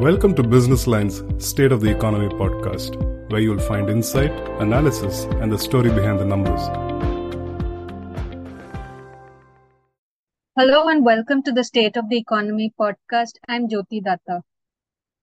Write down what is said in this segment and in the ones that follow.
Welcome to Business Line's State of the Economy podcast, where you'll find insight, analysis, and the story behind the numbers. Hello and welcome to the State of the Economy podcast. I'm Jyothi Datta.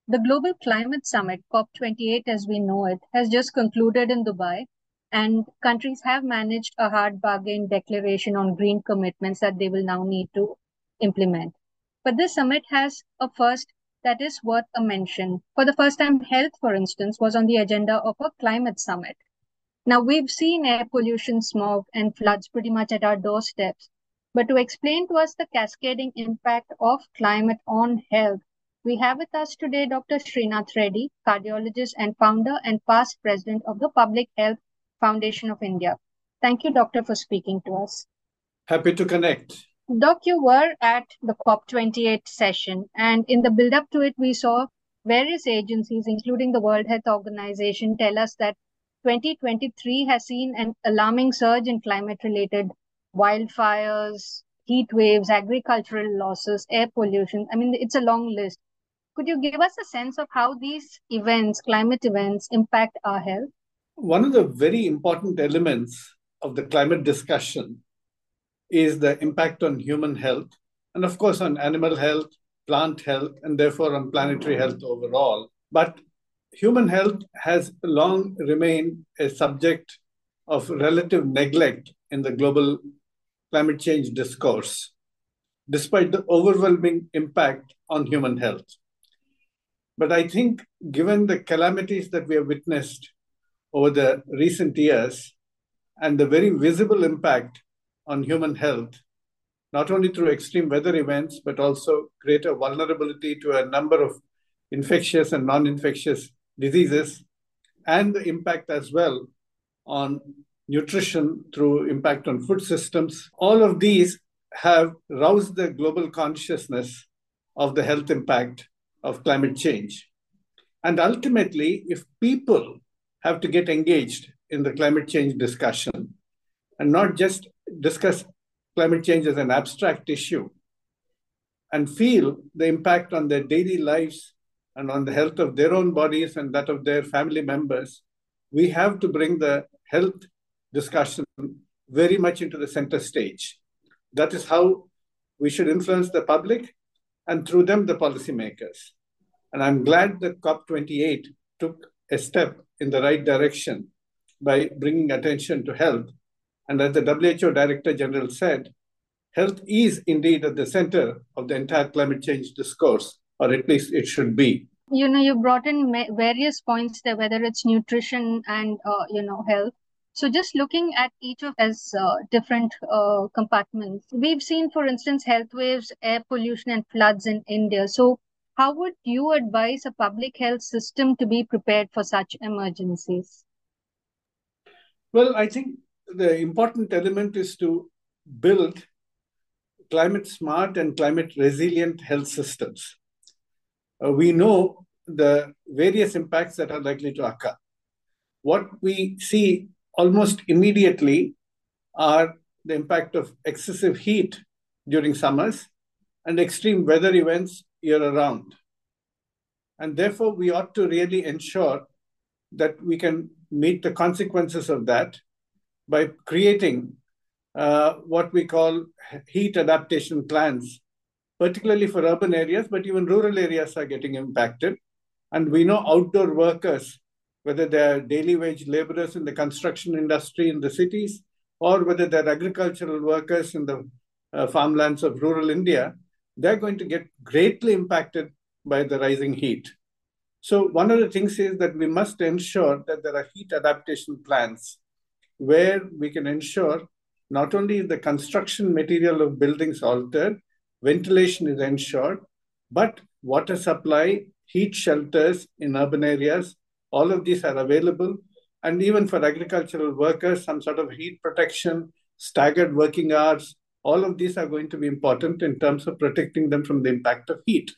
The Global Climate Summit, COP28 as we know it, has just concluded in Dubai, and countries have managed a hard bargain declaration on green commitments that they will now need to implement. But this summit has a first that is worth a mention. For the first time, health, for instance, was on the agenda of a climate summit. Now, we've seen air pollution, smog, and floods pretty much at our doorsteps. But to explain to us the cascading impact of climate on health, we have with us today Dr. Srinath Reddy, cardiologist and founder and past president of the Public Health Foundation of India. Thank you, Doctor, for speaking to us. Happy to connect. Doc, you were at the COP28 session, and in the build up to it, we saw various agencies, including the World Health Organization, tell us that 2023 has seen an alarming surge in climate related wildfires, heat waves, agricultural losses, air pollution. I mean, it's a long list. Could you give us a sense of how these events, climate events, impact our health? One of the very important elements of the climate discussion is the impact on human health, and of course, on animal health, plant health, and therefore on planetary health overall. But human health has long remained a subject of relative neglect in the global climate change discourse, despite the overwhelming impact on human health. But I think, given the calamities that we have witnessed over the recent years and the very visible impact on human health, not only through extreme weather events, but also greater vulnerability to a number of infectious and non infectious diseases, and the impact as well on nutrition through impact on food systems. All of these have roused the global consciousness of the health impact of climate change. And ultimately, if people have to get engaged in the climate change discussion and not just discuss climate change as an abstract issue and feel the impact on their daily lives and on the health of their own bodies and that of their family members, we have to bring the health discussion very much into the center stage. That is how we should influence the public and through them the policymakers. And I'm glad that COP28 took a step in the right direction by bringing attention to health and as the WHO Director General said, health is indeed at the center of the entire climate change discourse, or at least it should be. You know, you brought in various points there, whether it's nutrition and, uh, you know, health. So just looking at each of as uh, different uh, compartments, we've seen, for instance, health waves, air pollution, and floods in India. So how would you advise a public health system to be prepared for such emergencies? Well, I think the important element is to build climate smart and climate resilient health systems. Uh, we know the various impacts that are likely to occur. What we see almost immediately are the impact of excessive heat during summers and extreme weather events year around. And therefore, we ought to really ensure that we can meet the consequences of that by creating uh, what we call heat adaptation plans, particularly for urban areas, but even rural areas are getting impacted. And we know outdoor workers, whether they're daily wage laborers in the construction industry in the cities, or whether they're agricultural workers in the uh, farmlands of rural India, they're going to get greatly impacted by the rising heat. So, one of the things is that we must ensure that there are heat adaptation plans where we can ensure not only the construction material of buildings altered, ventilation is ensured, but water supply, heat shelters in urban areas, all of these are available. And even for agricultural workers, some sort of heat protection, staggered working hours, all of these are going to be important in terms of protecting them from the impact of heat.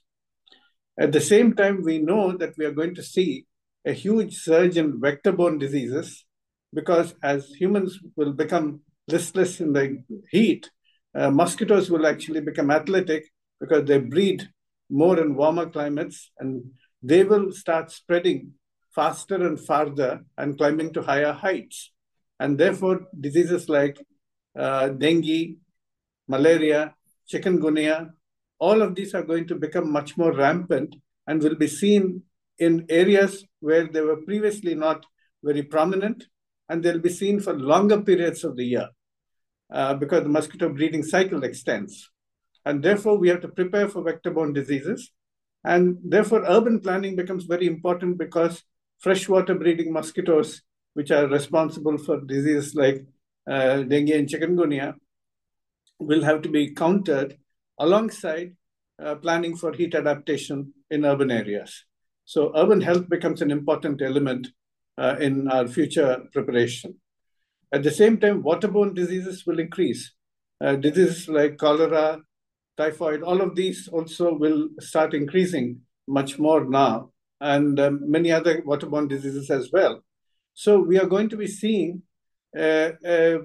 At the same time, we know that we are going to see a huge surge in vector borne diseases because as humans will become listless in the heat, uh, mosquitoes will actually become athletic because they breed more in warmer climates and they will start spreading faster and farther and climbing to higher heights. And therefore, diseases like uh, dengue, malaria, chikungunya, all of these are going to become much more rampant and will be seen in areas where they were previously not very prominent, and they'll be seen for longer periods of the year uh, because the mosquito breeding cycle extends. And therefore, we have to prepare for vector-borne diseases. And therefore, urban planning becomes very important because freshwater breeding mosquitoes, which are responsible for diseases like uh, dengue and chikungunya, will have to be countered alongside uh, planning for heat adaptation in urban areas. So urban health becomes an important element uh, in our future preparation. At the same time, waterborne diseases will increase. Uh, diseases like cholera, typhoid, all of these also will start increasing much more now, and um, many other waterborne diseases as well. So we are going to be seeing a, a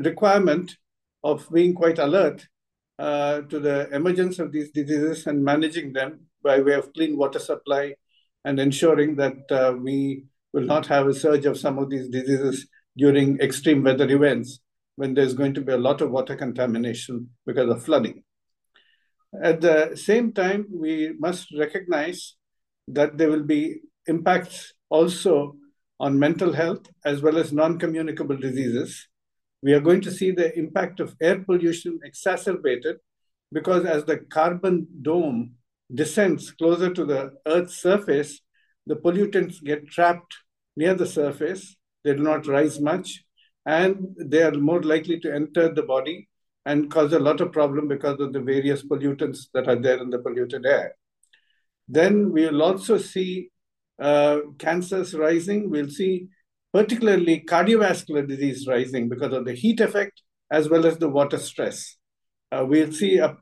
requirement of being quite alert uh, to the emergence of these diseases and managing them by way of clean water supply and ensuring that uh, we will not have a surge of some of these diseases during extreme weather events when there's going to be a lot of water contamination because of flooding. At the same time, we must recognize that there will be impacts also on mental health as well as non communicable diseases. We are going to see the impact of air pollution exacerbated because as the carbon dome descends closer to the Earth's surface, the pollutants get trapped near the surface. They do not rise much, and they are more likely to enter the body and cause a lot of problem because of the various pollutants that are there in the polluted air. Then we'll also see uh, cancers rising. We'll see particularly cardiovascular disease rising because of the heat effect as well as the water stress. Uh, we'll see uh,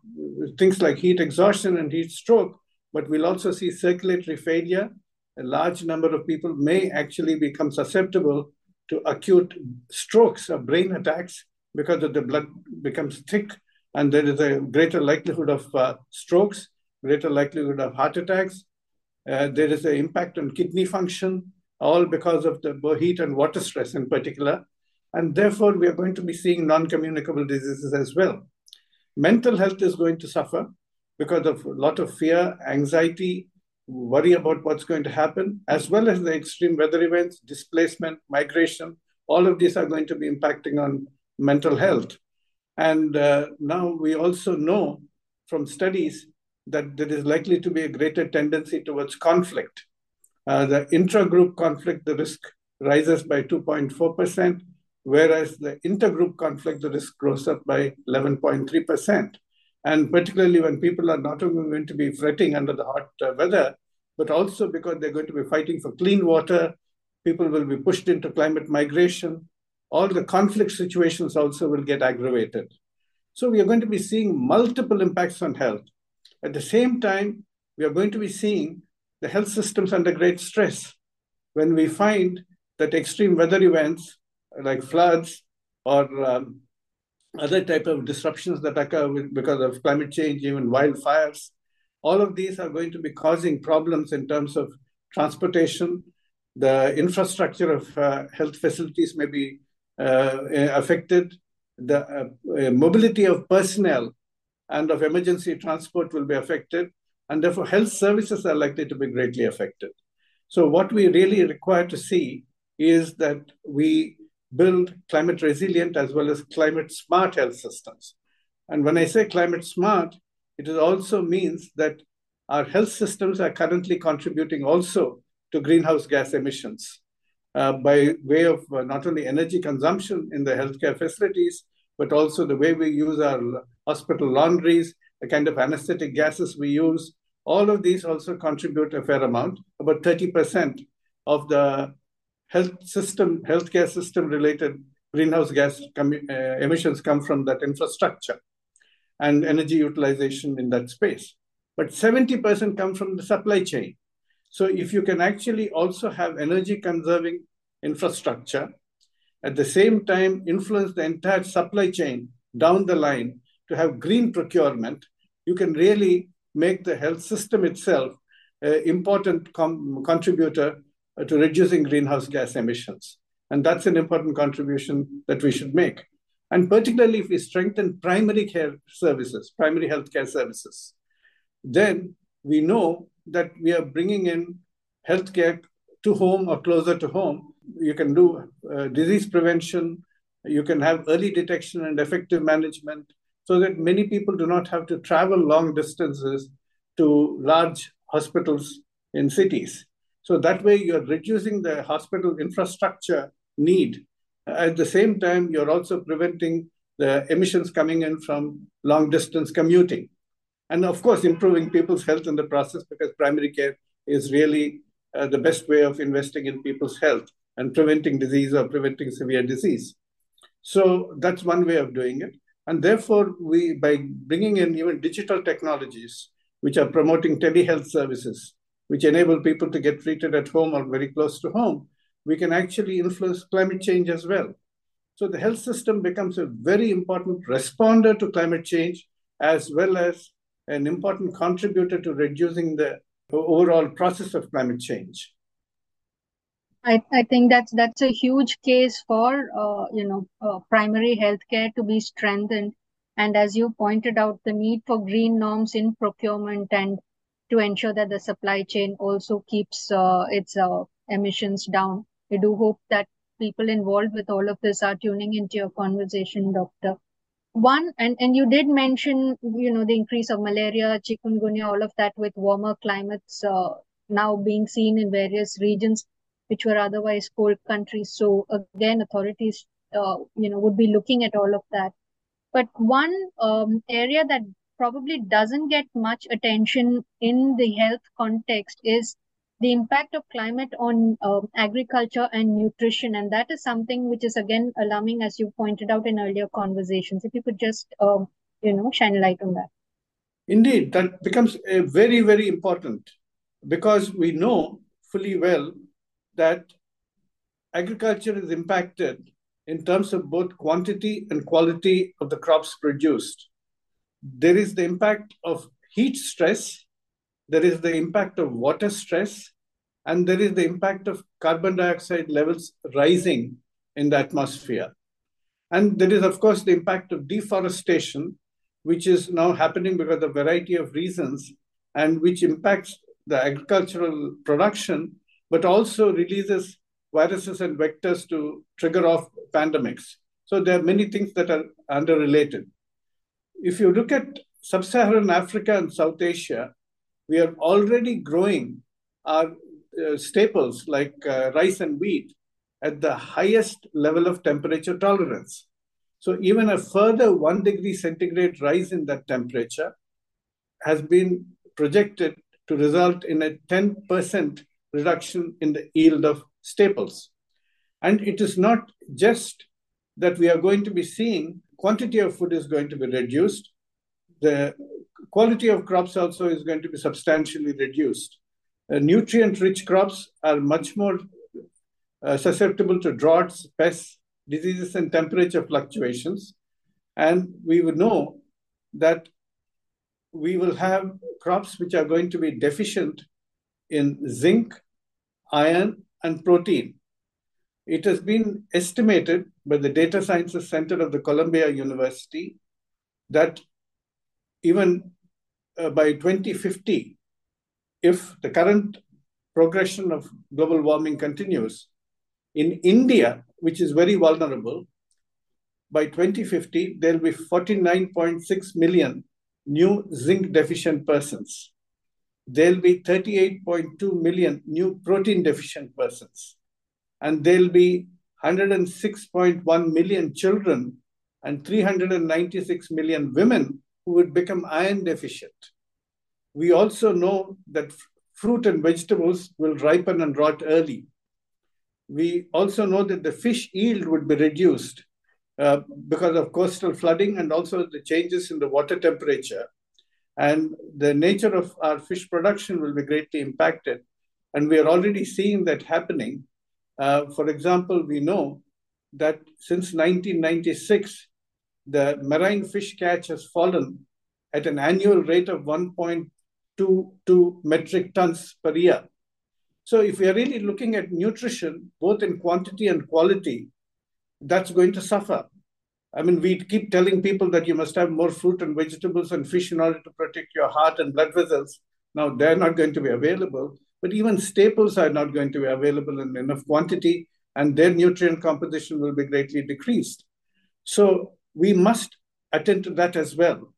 things like heat exhaustion and heat stroke, but we'll also see circulatory failure. A large number of people may actually become susceptible to acute strokes or brain attacks because of the blood becomes thick and there is a greater likelihood of uh, strokes, greater likelihood of heart attacks. Uh, there is an impact on kidney function, all because of the heat and water stress in particular. And therefore, we are going to be seeing non communicable diseases as well. Mental health is going to suffer because of a lot of fear, anxiety, worry about what's going to happen, as well as the extreme weather events, displacement, migration. All of these are going to be impacting on mental health. And uh, now we also know from studies that there is likely to be a greater tendency towards conflict. Uh, the intra-group conflict, the risk rises by 2.4% whereas the intergroup conflict, the risk grows up by 11.3%. And particularly when people are not only going to be fretting under the hot uh, weather, but also because they're going to be fighting for clean water, people will be pushed into climate migration. All the conflict situations also will get aggravated. So we are going to be seeing multiple impacts on health. At the same time, we are going to be seeing the health systems under great stress when we find that extreme weather events like floods or um, other type of disruptions that occur because of climate change, even wildfires. All of these are going to be causing problems in terms of transportation. The infrastructure of uh, health facilities may be uh, affected. The uh, mobility of personnel and of emergency transport will be affected. And therefore, health services are likely to be greatly affected. So, what we really require to see is that we build climate resilient as well as climate smart health systems. And when I say climate smart, it also means that our health systems are currently contributing also to greenhouse gas emissions uh, by way of uh, not only energy consumption in the healthcare facilities, but also the way we use our hospital laundries, the kind of anesthetic gases we use. All of these also contribute a fair amount. About 30% of the health system, healthcare system related greenhouse gas uh, emissions come from that infrastructure and energy utilization in that space. But 70% come from the supply chain. So if you can actually also have energy conserving infrastructure, at the same time influence the entire supply chain down the line to have green procurement, you can really make the health system itself an important com- contributor to reducing greenhouse gas emissions. And that's an important contribution that we should make. And particularly if we strengthen primary care services, primary healthcare services, then we know that we are bringing in healthcare to home or closer to home. You can do uh, disease prevention, you can have early detection and effective management so that many people do not have to travel long distances to large hospitals in cities. So that way, you're reducing the hospital infrastructure need. At the same time, you're also preventing the emissions coming in from long distance commuting. And of course, improving people's health in the process because primary care is really uh, the best way of investing in people's health and preventing disease or preventing severe disease. So that's one way of doing it. And therefore, we by bringing in even digital technologies, which are promoting telehealth services, which enable people to get treated at home or very close to home, we can actually influence climate change as well. So the health system becomes a very important responder to climate change, as well as an important contributor to reducing the overall process of climate change. I, I think that's that's a huge case for uh, you know uh, primary healthcare to be strengthened, and as you pointed out, the need for green norms in procurement and to ensure that the supply chain also keeps uh, its uh, emissions down. We do hope that people involved with all of this are tuning into your conversation, Doctor. One, and, and you did mention, you know, the increase of malaria, chikungunya, all of that with warmer climates uh, now being seen in various regions which were otherwise cold countries. So again, authorities, uh, you know, would be looking at all of that. But one um, area that probably doesn't get much attention in the health context is the impact of climate on uh, agriculture and nutrition. And that is something which is again alarming, as you pointed out in earlier conversations. If you could just, uh, you know, shine a light on that. Indeed, that becomes a very, very important because we know fully well that agriculture is impacted in terms of both quantity and quality of the crops produced. There is the impact of heat stress, there is the impact of water stress, and there is the impact of carbon dioxide levels rising in the atmosphere. And there is, of course, the impact of deforestation, which is now happening because of a variety of reasons and which impacts the agricultural production but also releases viruses and vectors to trigger off pandemics. So there are many things that are underrelated. If you look at sub Saharan Africa and South Asia, we are already growing our uh, staples like uh, rice and wheat at the highest level of temperature tolerance. So even a further one degree centigrade rise in that temperature has been projected to result in a 10% reduction in the yield of staples. And it is not just that we are going to be seeing quantity of food is going to be reduced, the quality of crops also is going to be substantially reduced. Uh, nutrient rich crops are much more uh, susceptible to droughts, pests, diseases, and temperature fluctuations. And we would know that we will have crops which are going to be deficient in zinc, iron, and protein. It has been estimated by the Data Sciences Center of the Columbia University that even uh, by 2050, if the current progression of global warming continues, in India, which is very vulnerable, by 2050, there will be 49.6 million new zinc deficient persons there'll be 38.2 million new protein deficient persons. And there'll be 106.1 million children and 396 million women who would become iron deficient. We also know that fruit and vegetables will ripen and rot early. We also know that the fish yield would be reduced uh, because of coastal flooding and also the changes in the water temperature and the nature of our fish production will be greatly impacted. And we are already seeing that happening. Uh, for example, we know that since 1996, the marine fish catch has fallen at an annual rate of 1.2 2, 2 metric tons per year. So if we are really looking at nutrition, both in quantity and quality, that's going to suffer. I mean, we keep telling people that you must have more fruit and vegetables and fish in order to protect your heart and blood vessels. Now, they're not going to be available, but even staples are not going to be available in enough quantity, and their nutrient composition will be greatly decreased. So, we must attend to that as well.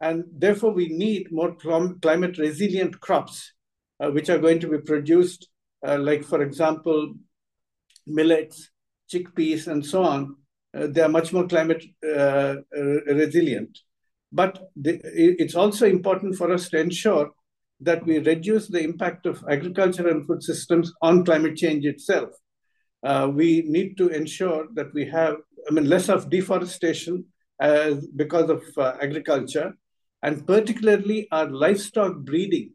And therefore, we need more climate resilient crops, uh, which are going to be produced, uh, like, for example, millets, chickpeas, and so on, uh, they are much more climate uh, resilient. But the, it's also important for us to ensure that we reduce the impact of agriculture and food systems on climate change itself. Uh, we need to ensure that we have, I mean, less of deforestation as because of uh, agriculture, and particularly our livestock breeding,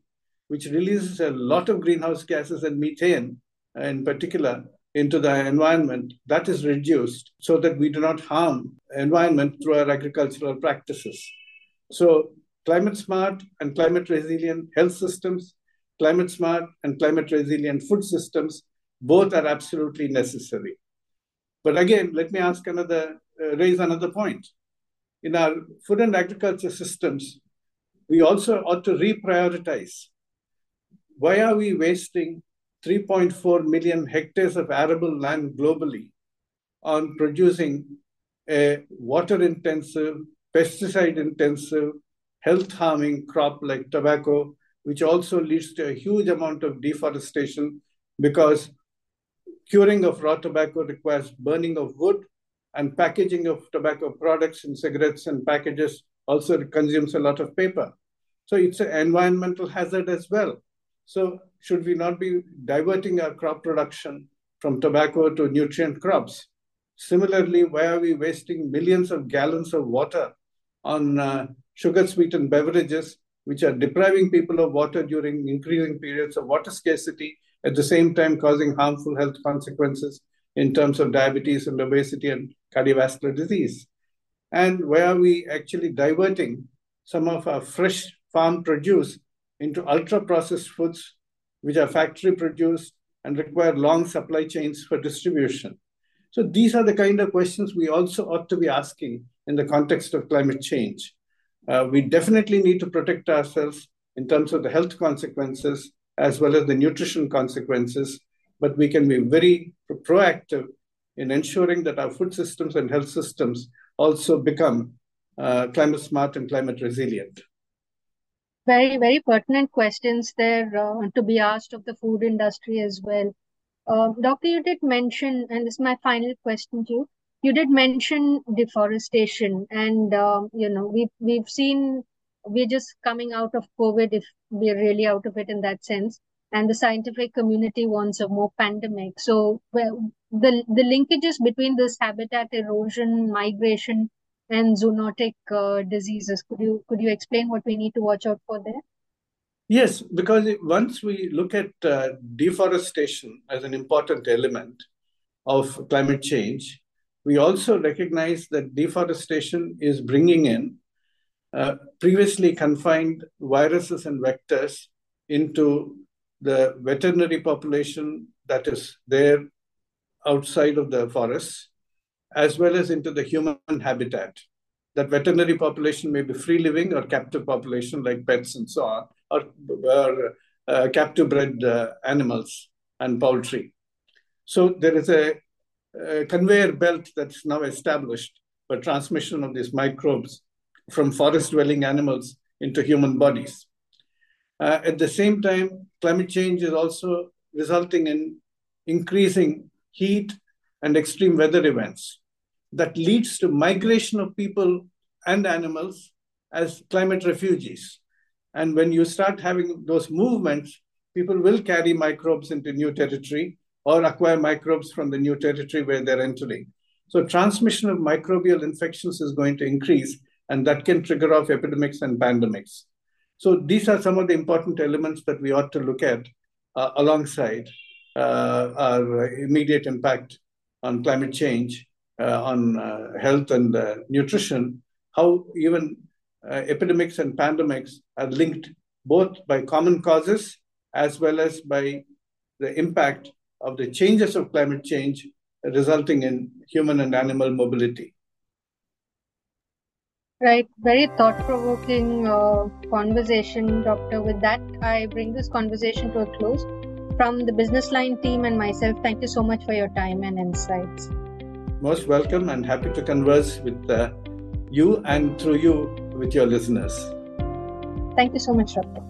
which releases a lot of greenhouse gases and methane in particular, into the environment, that is reduced so that we do not harm environment through our agricultural practices. So climate smart and climate resilient health systems, climate smart and climate resilient food systems, both are absolutely necessary. But again, let me ask another, uh, raise another point. In our food and agriculture systems, we also ought to reprioritize. Why are we wasting 3.4 million hectares of arable land globally on producing a water intensive, pesticide intensive, health harming crop like tobacco, which also leads to a huge amount of deforestation because curing of raw tobacco requires burning of wood and packaging of tobacco products in cigarettes and packages also consumes a lot of paper. So it's an environmental hazard as well. So should we not be diverting our crop production from tobacco to nutrient crops? Similarly, why are we wasting millions of gallons of water on uh, sugar sweetened beverages, which are depriving people of water during increasing periods of water scarcity, at the same time causing harmful health consequences in terms of diabetes and obesity and cardiovascular disease? And why are we actually diverting some of our fresh farm produce into ultra processed foods which are factory produced and require long supply chains for distribution. So these are the kind of questions we also ought to be asking in the context of climate change. Uh, we definitely need to protect ourselves in terms of the health consequences as well as the nutrition consequences, but we can be very proactive in ensuring that our food systems and health systems also become uh, climate smart and climate resilient. Very very pertinent questions there uh, to be asked of the food industry as well. Uh, doctor you did mention and this is my final question to you you did mention deforestation and uh, you know we've, we've seen we're just coming out of covid if we're really out of it in that sense and the scientific community wants a more pandemic so well, the the linkages between this habitat erosion migration and zoonotic uh, diseases. Could you could you explain what we need to watch out for there? Yes, because once we look at uh, deforestation as an important element of climate change, we also recognize that deforestation is bringing in uh, previously confined viruses and vectors into the veterinary population that is there outside of the forests as well as into the human habitat. That veterinary population may be free living or captive population, like pets and so on, or, or uh, captive bred uh, animals and poultry. So there is a, conveyor belt that's now established for transmission of these microbes from forest dwelling animals into human bodies. Uh, at the same time, climate change is also resulting in increasing heat and extreme weather events that leads to migration of people and animals as climate refugees. And when you start having those movements, people will carry microbes into new territory or acquire microbes from the new territory where they're entering. So transmission of microbial infections is going to increase, and that can trigger off epidemics and pandemics. So these are some of the important elements that we ought to look at uh, alongside uh, our immediate impact on climate change uh, on uh, health and uh, nutrition, how even epidemics and pandemics are linked both by common causes as well as by the impact of the changes of climate change resulting in human and animal mobility. Right, very thought provoking uh, conversation, Doctor. With that, I bring this conversation to a close. From the Business Line team and myself, thank you so much for your time and insights. Most welcome and happy to converse with uh, you and through you with your listeners. Thank you so much, Doctor.